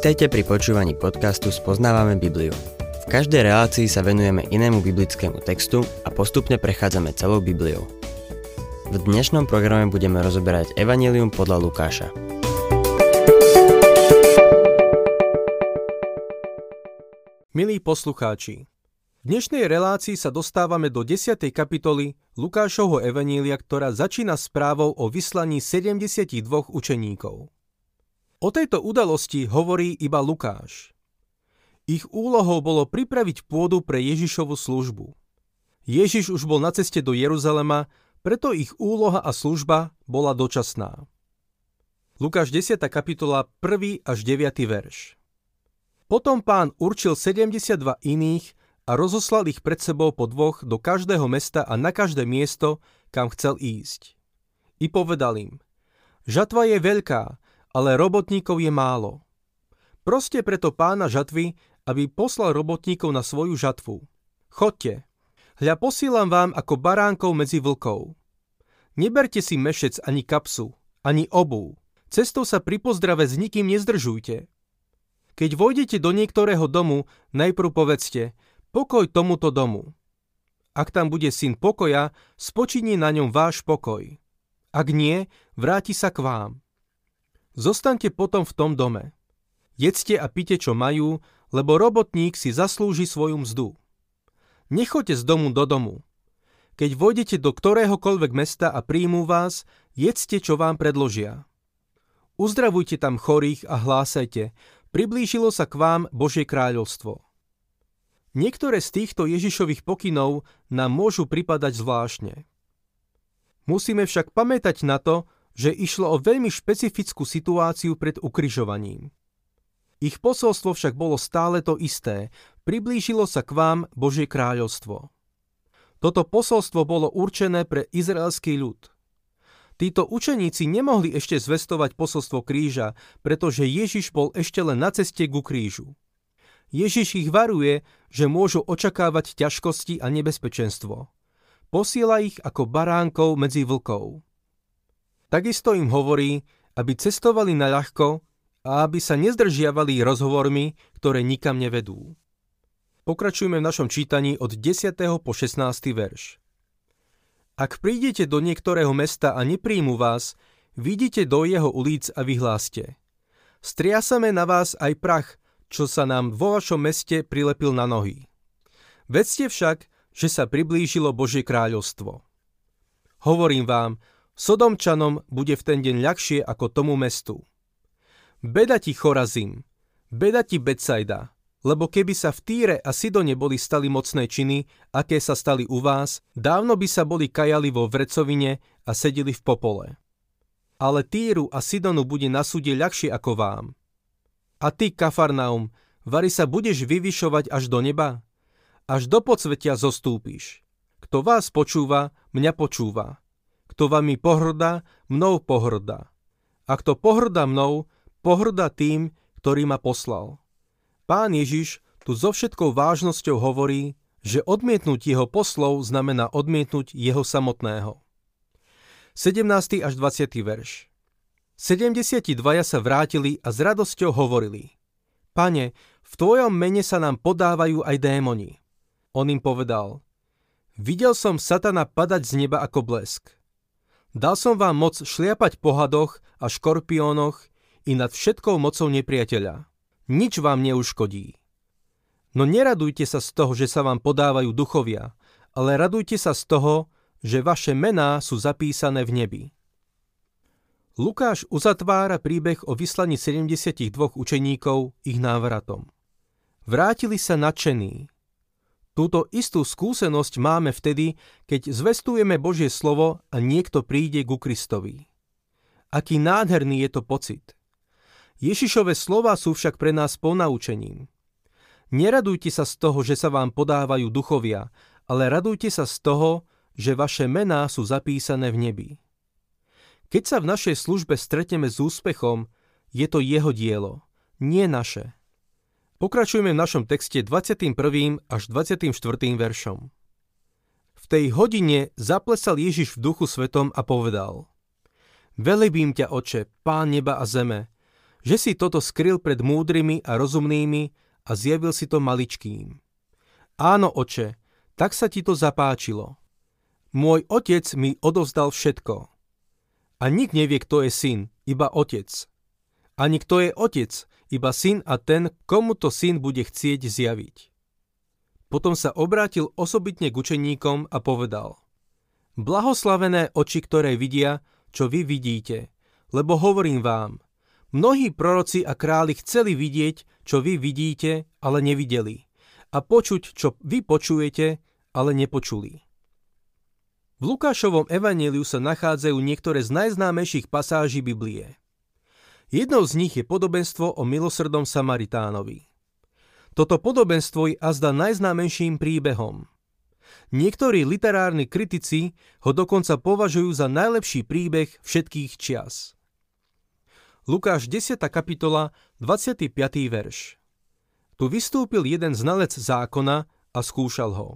Vítajte pri počúvaní podcastu Spoznávame Bibliu. V každej relácii sa venujeme inému biblickému textu a postupne prechádzame celou Bibliou. V dnešnom programe budeme rozoberať Evangelium podľa Lukáša. Milí poslucháči, v dnešnej relácii sa dostávame do 10. kapitoly Lukášovho Evanília, ktorá začína správou o vyslaní 72 učeníkov. O tejto udalosti hovorí iba Lukáš. Ich úlohou bolo pripraviť pôdu pre Ježišovu službu. Ježiš už bol na ceste do Jeruzalema, preto ich úloha a služba bola dočasná. Lukáš 10. kapitola 1. až 9. verš. Potom pán určil 72 iných a rozoslal ich pred sebou po dvoch do každého mesta a na každé miesto, kam chcel ísť. I povedal im, žatva je veľká, ale robotníkov je málo. Proste preto pána žatvy, aby poslal robotníkov na svoju žatvu. Chodte, hľa posílam vám ako baránkov medzi vlkov. Neberte si mešec ani kapsu, ani obu. Cestou sa pri pozdrave s nikým nezdržujte. Keď vojdete do niektorého domu, najprv povedzte pokoj tomuto domu. Ak tam bude syn pokoja, spočinie na ňom váš pokoj. Ak nie, vráti sa k vám. Zostaňte potom v tom dome. Jedzte a pite, čo majú, lebo robotník si zaslúži svoju mzdu. Nechoďte z domu do domu. Keď vojdete do ktoréhokoľvek mesta a príjmú vás, jedzte, čo vám predložia. Uzdravujte tam chorých a hlásajte, priblížilo sa k vám Božie kráľovstvo. Niektoré z týchto Ježišových pokynov nám môžu pripadať zvláštne. Musíme však pamätať na to, že išlo o veľmi špecifickú situáciu pred ukrižovaním. Ich posolstvo však bolo stále to isté. Priblížilo sa k vám Božie kráľovstvo. Toto posolstvo bolo určené pre izraelský ľud. Títo učeníci nemohli ešte zvestovať posolstvo kríža, pretože Ježiš bol ešte len na ceste ku krížu. Ježiš ich varuje, že môžu očakávať ťažkosti a nebezpečenstvo. Posiela ich ako baránkov medzi vlkov. Takisto im hovorí, aby cestovali na ľahko a aby sa nezdržiavali rozhovormi, ktoré nikam nevedú. Pokračujeme v našom čítaní od 10. po 16. verš. Ak prídete do niektorého mesta a nepríjmu vás, vidíte do jeho ulic a vyhláste. Striasame na vás aj prach, čo sa nám vo vašom meste prilepil na nohy. Vedzte však, že sa priblížilo Božie kráľovstvo. Hovorím vám, Sodomčanom bude v ten deň ľahšie ako tomu mestu. Beda ti Chorazim, beda ti Betsaida, lebo keby sa v Týre a Sidone boli stali mocné činy, aké sa stali u vás, dávno by sa boli kajali vo vrecovine a sedeli v popole. Ale Týru a Sidonu bude na súde ľahšie ako vám. A ty, Kafarnaum, vari sa budeš vyvyšovať až do neba? Až do podsvetia zostúpiš. Kto vás počúva, mňa počúva. Kto vami pohrda, mnou pohrda. A kto pohrda mnou, pohrda tým, ktorý ma poslal. Pán Ježiš tu so všetkou vážnosťou hovorí, že odmietnúť jeho poslov znamená odmietnúť jeho samotného. 17. až 20. verš 72 sa vrátili a s radosťou hovorili Pane, v tvojom mene sa nám podávajú aj démoni. On im povedal Videl som satana padať z neba ako blesk. Dal som vám moc šliapať po hadoch a škorpiónoch i nad všetkou mocou nepriateľa. Nič vám neuškodí. No neradujte sa z toho, že sa vám podávajú duchovia, ale radujte sa z toho, že vaše mená sú zapísané v nebi. Lukáš uzatvára príbeh o vyslaní 72 učeníkov ich návratom. Vrátili sa nadšení, Túto istú skúsenosť máme vtedy, keď zvestujeme Božie slovo a niekto príde ku Kristovi. Aký nádherný je to pocit. Ježišove slova sú však pre nás ponaučením. Neradujte sa z toho, že sa vám podávajú duchovia, ale radujte sa z toho, že vaše mená sú zapísané v nebi. Keď sa v našej službe stretneme s úspechom, je to jeho dielo, nie naše. Pokračujeme v našom texte 21. až 24. veršom. V tej hodine zaplesal Ježiš v duchu svetom a povedal Velebím ťa, oče, pán neba a zeme, že si toto skryl pred múdrymi a rozumnými a zjavil si to maličkým. Áno, oče, tak sa ti to zapáčilo. Môj otec mi odovzdal všetko. A nik nevie, kto je syn, iba otec. Ani kto je otec, iba syn a ten, komu to syn bude chcieť zjaviť. Potom sa obrátil osobitne k učeníkom a povedal – Blahoslavené oči, ktoré vidia, čo vy vidíte, lebo hovorím vám, mnohí proroci a králi chceli vidieť, čo vy vidíte, ale nevideli, a počuť, čo vy počujete, ale nepočuli. V Lukášovom evaníliu sa nachádzajú niektoré z najznámejších pasáží Biblie. Jednou z nich je podobenstvo o milosrdom Samaritánovi. Toto podobenstvo je azda najznámejším príbehom – Niektorí literárni kritici ho dokonca považujú za najlepší príbeh všetkých čias. Lukáš 10. kapitola, 25. verš. Tu vystúpil jeden znalec zákona a skúšal ho.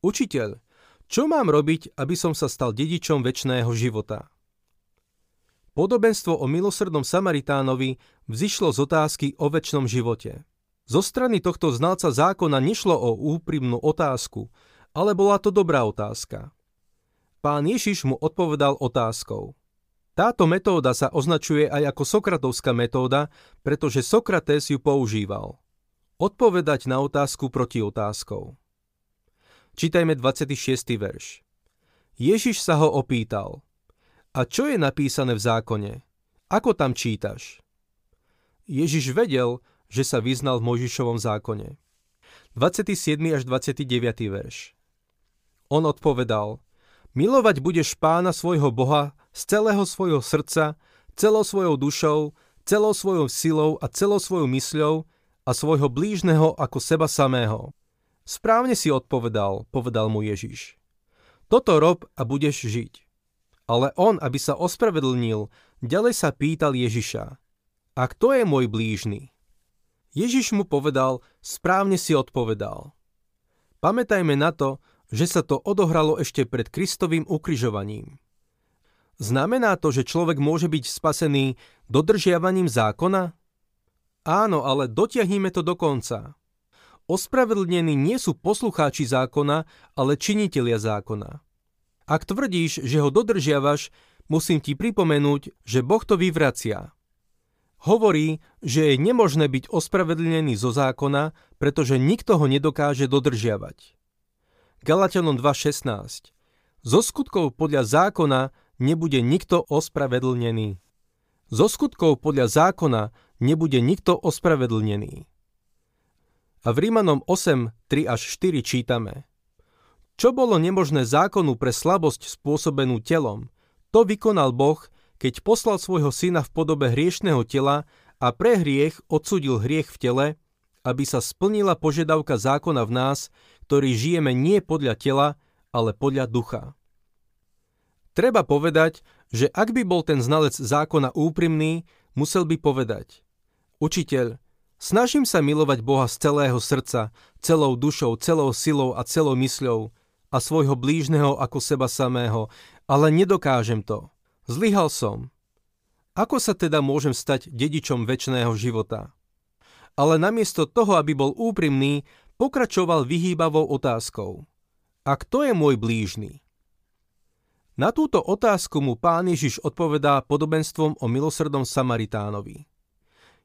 Učiteľ, čo mám robiť, aby som sa stal dedičom väčšného života? Podobenstvo o milosrdnom Samaritánovi vzýšlo z otázky o väčšnom živote. Zo strany tohto znalca zákona nešlo o úprimnú otázku, ale bola to dobrá otázka. Pán Ježiš mu odpovedal otázkou. Táto metóda sa označuje aj ako Sokratovská metóda, pretože Sokrates ju používal. Odpovedať na otázku proti otázkou. Čítajme 26. verš. Ježiš sa ho opýtal. A čo je napísané v zákone? Ako tam čítaš? Ježiš vedel, že sa vyznal v Mojžišovom zákone. 27. až 29. verš. On odpovedal, milovať budeš pána svojho Boha z celého svojho srdca, celou svojou dušou, celou svojou silou a celou svojou mysľou a svojho blížneho ako seba samého. Správne si odpovedal, povedal mu Ježiš. Toto rob a budeš žiť. Ale on, aby sa ospravedlnil, ďalej sa pýtal Ježiša. A kto je môj blížny? Ježiš mu povedal, správne si odpovedal. Pamätajme na to, že sa to odohralo ešte pred Kristovým ukrižovaním. Znamená to, že človek môže byť spasený dodržiavaním zákona? Áno, ale dotiahnime to do konca. Ospravedlnení nie sú poslucháči zákona, ale činitelia zákona. Ak tvrdíš, že ho dodržiavaš, musím ti pripomenúť, že Boh to vyvracia. Hovorí, že je nemožné byť ospravedlnený zo zákona, pretože nikto ho nedokáže dodržiavať. Galatianom 2.16. Zo skutkov podľa zákona nebude nikto ospravedlnený. Zo skutkov podľa zákona nebude nikto ospravedlnený. A v Rímanom 8, 3 až 4 čítame. Čo bolo nemožné zákonu pre slabosť spôsobenú telom, to vykonal Boh, keď poslal svojho syna v podobe hriešného tela a pre hriech odsudil hriech v tele, aby sa splnila požiadavka zákona v nás, ktorí žijeme nie podľa tela, ale podľa ducha. Treba povedať, že ak by bol ten znalec zákona úprimný, musel by povedať Učiteľ, snažím sa milovať Boha z celého srdca, celou dušou, celou silou a celou mysľou a svojho blížneho ako seba samého, ale nedokážem to. Zlyhal som. Ako sa teda môžem stať dedičom väčšného života? Ale namiesto toho, aby bol úprimný, Pokračoval vyhýbavou otázkou. A kto je môj blížny? Na túto otázku mu pán Ježiš odpovedá podobenstvom o milosrdom Samaritánovi.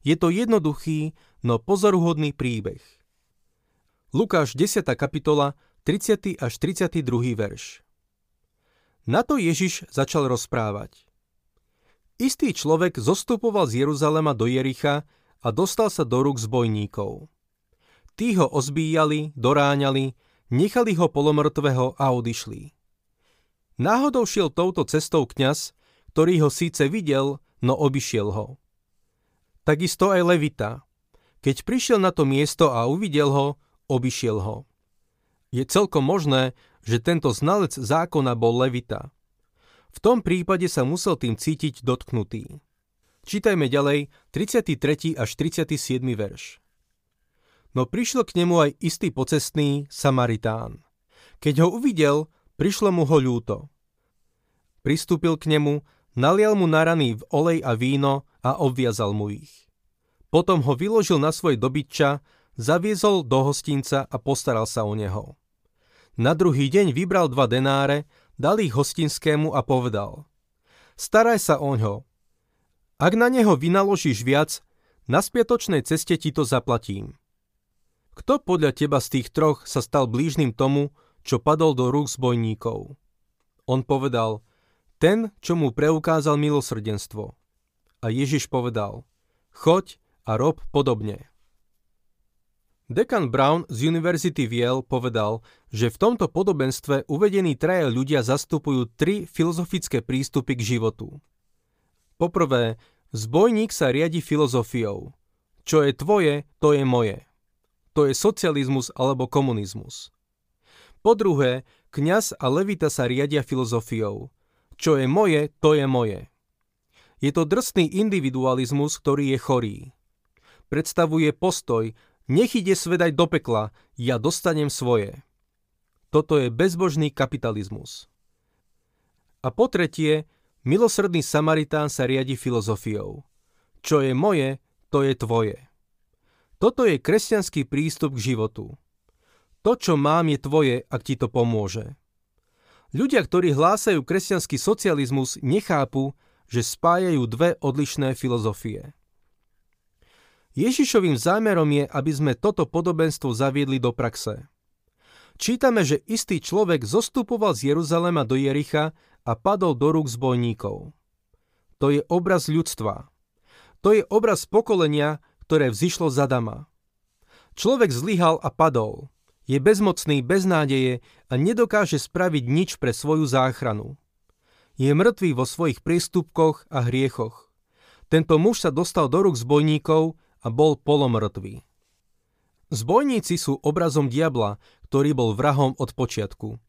Je to jednoduchý, no pozoruhodný príbeh. Lukáš 10. kapitola, 30. až 32. verš. Na to Ježiš začal rozprávať. Istý človek zostupoval z Jeruzalema do Jericha a dostal sa do rúk zbojníkov. Tí ho ozbíjali, doráňali, nechali ho polomrtvého a odišli. Náhodou šiel touto cestou kňaz, ktorý ho síce videl, no obišiel ho. Takisto aj Levita. Keď prišiel na to miesto a uvidel ho, obišiel ho. Je celkom možné, že tento znalec zákona bol Levita. V tom prípade sa musel tým cítiť dotknutý. Čítajme ďalej 33. až 37. verš. No prišiel k nemu aj istý pocestný Samaritán. Keď ho uvidel, prišlo mu ho ľúto. Pristúpil k nemu, nalial mu na rany v olej a víno a obviazal mu ich. Potom ho vyložil na svoj dobytča, zaviezol do hostinca a postaral sa o neho. Na druhý deň vybral dva denáre, dal ich hostinskému a povedal Staraj sa o ňo. Ak na neho vynaložíš viac, na spiatočnej ceste ti to zaplatím. Kto podľa teba z tých troch sa stal blížnym tomu, čo padol do rúk zbojníkov? On povedal, ten, čo mu preukázal milosrdenstvo. A Ježiš povedal, choď a rob podobne. Dekan Brown z University Yale povedal, že v tomto podobenstve uvedení traje ľudia zastupujú tri filozofické prístupy k životu. Poprvé, zbojník sa riadi filozofiou. Čo je tvoje, to je moje. To je socializmus alebo komunizmus. Po druhé, kňaz a levita sa riadia filozofiou. Čo je moje, to je moje. Je to drsný individualizmus, ktorý je chorý. Predstavuje postoj, nech ide svet do pekla, ja dostanem svoje. Toto je bezbožný kapitalizmus. A po tretie, milosrdný Samaritán sa riadi filozofiou. Čo je moje, to je tvoje. Toto je kresťanský prístup k životu. To, čo mám, je tvoje, ak ti to pomôže. Ľudia, ktorí hlásajú kresťanský socializmus, nechápu, že spájajú dve odlišné filozofie. Ježišovým zámerom je, aby sme toto podobenstvo zaviedli do praxe. Čítame, že istý človek zostupoval z Jeruzalema do Jericha a padol do rúk zbojníkov. To je obraz ľudstva. To je obraz pokolenia, ktoré vzýšlo z Adama. Človek zlyhal a padol. Je bezmocný, bez nádeje a nedokáže spraviť nič pre svoju záchranu. Je mŕtvý vo svojich prístupkoch a hriechoch. Tento muž sa dostal do rúk zbojníkov a bol polomrtvý. Zbojníci sú obrazom diabla, ktorý bol vrahom od počiatku.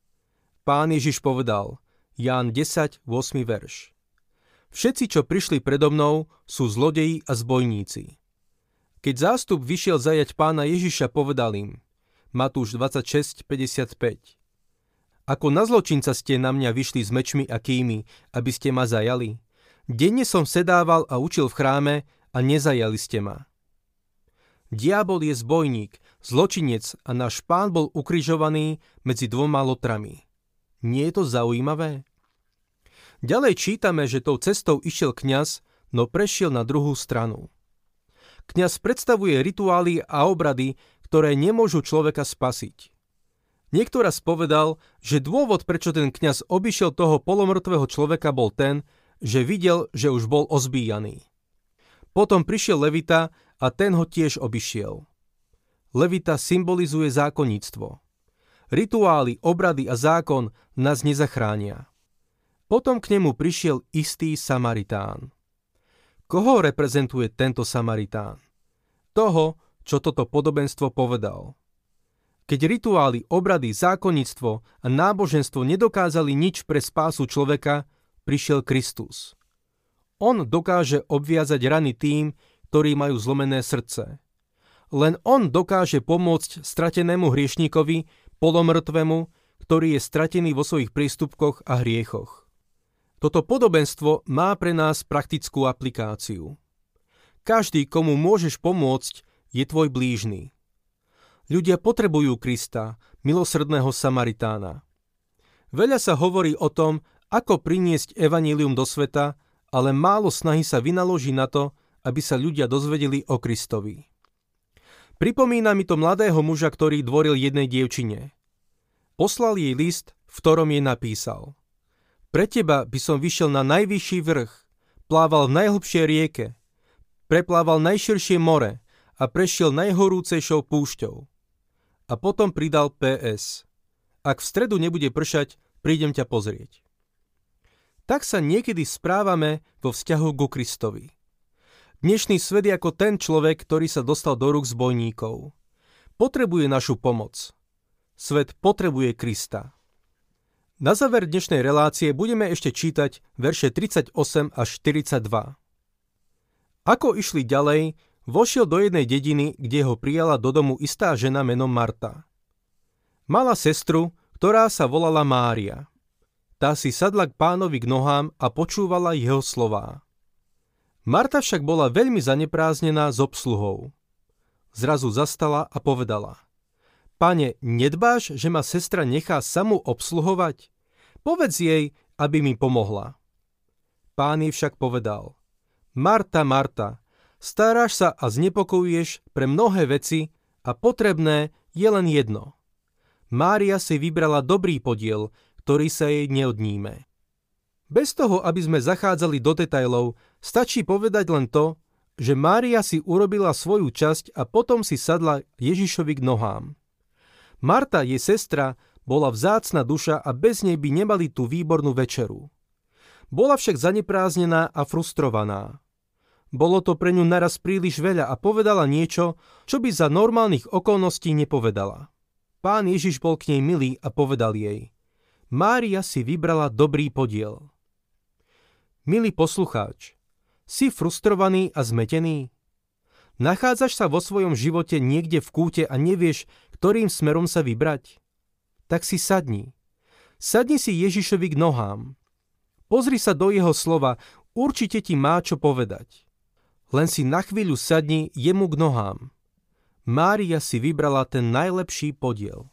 Pán Ježiš povedal, Ján 10, 8 verš. Všetci, čo prišli predo mnou, sú zlodeji a zbojníci. Keď zástup vyšiel zajať pána Ježiša, povedal im, Matúš 26, 55. Ako na zločinca ste na mňa vyšli s mečmi a kými, aby ste ma zajali? Denne som sedával a učil v chráme a nezajali ste ma. Diabol je zbojník, zločinec a náš pán bol ukrižovaný medzi dvoma lotrami. Nie je to zaujímavé? Ďalej čítame, že tou cestou išiel kňaz, no prešiel na druhú stranu. Kňaz predstavuje rituály a obrady, ktoré nemôžu človeka spasiť. Niekto raz povedal, že dôvod, prečo ten kňaz obišiel toho polomrtvého človeka bol ten, že videl, že už bol ozbíjaný. Potom prišiel Levita a ten ho tiež obišiel. Levita symbolizuje zákonníctvo. Rituály, obrady a zákon nás nezachránia. Potom k nemu prišiel istý Samaritán. Koho reprezentuje tento Samaritán? Toho, čo toto podobenstvo povedal. Keď rituály, obrady, zákonníctvo a náboženstvo nedokázali nič pre spásu človeka, prišiel Kristus. On dokáže obviazať rany tým, ktorí majú zlomené srdce. Len on dokáže pomôcť stratenému hriešníkovi, polomrtvému, ktorý je stratený vo svojich prístupkoch a hriechoch. Toto podobenstvo má pre nás praktickú aplikáciu. Každý, komu môžeš pomôcť, je tvoj blížny. Ľudia potrebujú Krista, milosrdného Samaritána. Veľa sa hovorí o tom, ako priniesť evanílium do sveta, ale málo snahy sa vynaloží na to, aby sa ľudia dozvedeli o Kristovi. Pripomína mi to mladého muža, ktorý dvoril jednej dievčine. Poslal jej list, v ktorom jej napísal Pre teba by som vyšiel na najvyšší vrch, plával v najhlbšej rieke, preplával najširšie more a prešiel najhorúcejšou púšťou. A potom pridal PS. Ak v stredu nebude pršať, prídem ťa pozrieť. Tak sa niekedy správame vo vzťahu ku Kristovi. Dnešný svet je ako ten človek, ktorý sa dostal do rúk zbojníkov. Potrebuje našu pomoc. Svet potrebuje Krista. Na záver dnešnej relácie budeme ešte čítať verše 38 až 42. Ako išli ďalej, vošiel do jednej dediny, kde ho prijala do domu istá žena menom Marta. Mala sestru, ktorá sa volala Mária. Tá si sadla k pánovi k nohám a počúvala jeho slová. Marta však bola veľmi zanepráznená s obsluhou. Zrazu zastala a povedala. Pane, nedbáš, že ma sestra nechá samú obsluhovať? Povedz jej, aby mi pomohla. Pán jej však povedal. Marta, Marta, staráš sa a znepokojuješ pre mnohé veci a potrebné je len jedno. Mária si vybrala dobrý podiel, ktorý sa jej neodníme. Bez toho, aby sme zachádzali do detajlov, stačí povedať len to, že Mária si urobila svoju časť a potom si sadla Ježišovi k nohám. Marta, jej sestra, bola vzácna duša a bez nej by nemali tú výbornú večeru. Bola však zanepráznená a frustrovaná. Bolo to pre ňu naraz príliš veľa a povedala niečo, čo by za normálnych okolností nepovedala. Pán Ježiš bol k nej milý a povedal jej – Mária si vybrala dobrý podiel. Milý poslucháč, si frustrovaný a zmetený? Nachádzaš sa vo svojom živote niekde v kúte a nevieš, ktorým smerom sa vybrať? Tak si sadni. Sadni si Ježišovi k nohám. Pozri sa do jeho slova, určite ti má čo povedať. Len si na chvíľu sadni jemu k nohám. Mária si vybrala ten najlepší podiel.